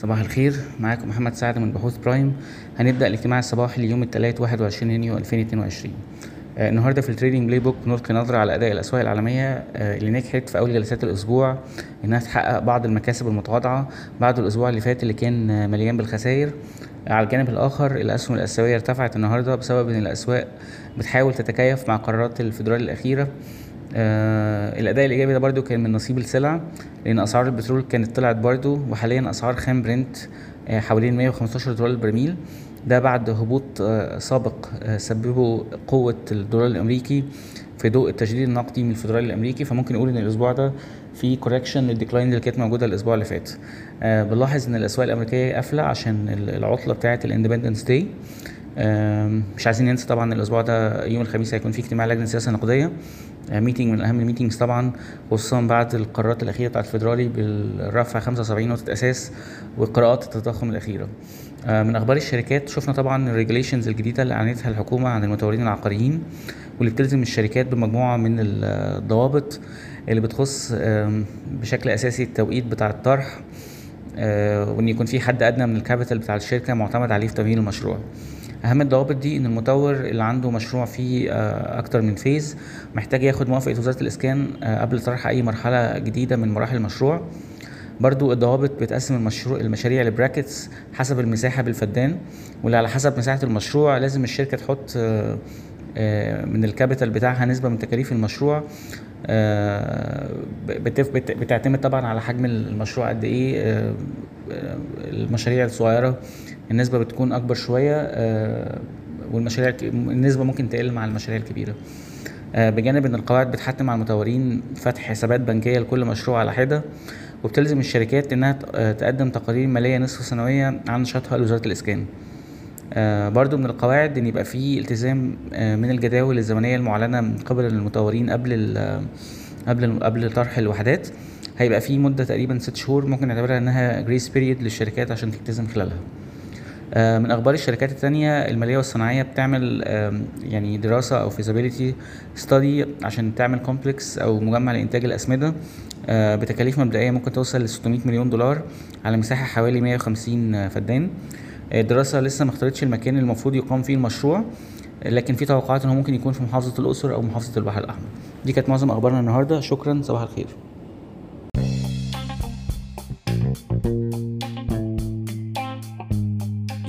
صباح الخير. معاكم محمد سعد من بحوث برايم. هنبدأ الاجتماع الصباحي ليوم الثلاث 21 يونيو 2022 آه، النهارده في ال trading playbook نلقي نظرة على أداء الأسواق العالمية آه، اللي نجحت في أول جلسات الأسبوع إنها تحقق بعض المكاسب المتواضعة. بعد الأسبوع اللي فات اللي كان آه، مليان بالخسائر على الجانب الآخر الأسهم الآسيوية ارتفعت النهارده بسبب إن الأسواق بتحاول تتكيف مع قرارات الفيدرالي الأخيرة. آه الأداء الإيجابي ده برده كان من نصيب السلع لأن أسعار البترول كانت طلعت برده وحاليا أسعار خام برنت آه حوالين 115 دولار البرميل ده بعد هبوط آه سابق آه سببه قوة الدولار الأمريكي في ضوء التشديد النقدي من الفدرالي الأمريكي. فممكن نقول إن الأسبوع ده في correction لل decline اللي كانت موجودة الأسبوع اللي فات. آه بنلاحظ إن الأسواق الأمريكية قافلة عشان العطلة بتاعة ال Independence Day مش عايزين ننسى طبعا الأسبوع ده يوم الخميس هيكون في اجتماع لجنة السياسة النقديه meeting من اهم ال meetings طبعا خصوصا بعد القرارات الأخيرة بتاعت الفيدرالي بالرفع 75 نقطة أساس وقراءات التضخم الأخيرة. من أخبار الشركات شفنا طبعا ال regulations الجديدة اللي أعلنتها الحكومة عن المطورين العقاريين واللي بتلزم الشركات بمجموعة من الضوابط اللي بتخص بشكل أساسي التوقيت بتاع الطرح وإن يكون في حد أدنى من ال capital بتاع الشركة معتمد عليه في تمويل المشروع. أهم الضوابط دي إن المطور اللي عنده مشروع فيه أكتر من phase محتاج ياخد موافقة وزارة الإسكان قبل طرح أي مرحلة جديدة من مراحل المشروع. برضو الضوابط بتقسم المشروع المشاريع ل brackets حسب المساحة بالفدان واللي على حسب مساحة المشروع لازم الشركة تحط من ال capital بتاعها نسبة من تكاليف المشروع بتعتمد طبعا على حجم المشروع قد إيه المشاريع الصغيرة. النسبة بتكون أكبر شوية والمشاريع النسبة ممكن تقل مع المشاريع الكبيرة. بجانب إن القواعد بتحتم على المطورين فتح حسابات بنكية لكل مشروع على حدة وبتلزم الشركات إنها تقدم تقارير مالية نصف سنوية عن نشاطها لوزارة الإسكان. آه برضو من القواعد إن يبقى في التزام آه من الجداول الزمنية المعلنة من قبل المطورين قبل قبل قبل طرح الوحدات. هيبقى في مدة تقريبا ست شهور ممكن نعتبرها إنها grace period للشركات عشان تلتزم خلالها. آه من أخبار الشركات التانية المالية والصناعية بتعمل يعني دراسة أو feasibility study عشان تعمل complex أو مجمع لإنتاج الأسمدة بتكاليف مبدئية ممكن توصل ل 600 مليون دولار على مساحة حوالي 150 فدان. الدراسة لسه ما اختارتش المكان اللي المفروض يقام فيه المشروع لكن في توقعات ان هو ممكن يكون في محافظة الأقصر أو محافظة البحر الأحمر. دي كانت معظم أخبارنا النهارده. شكرا. صباح الخير.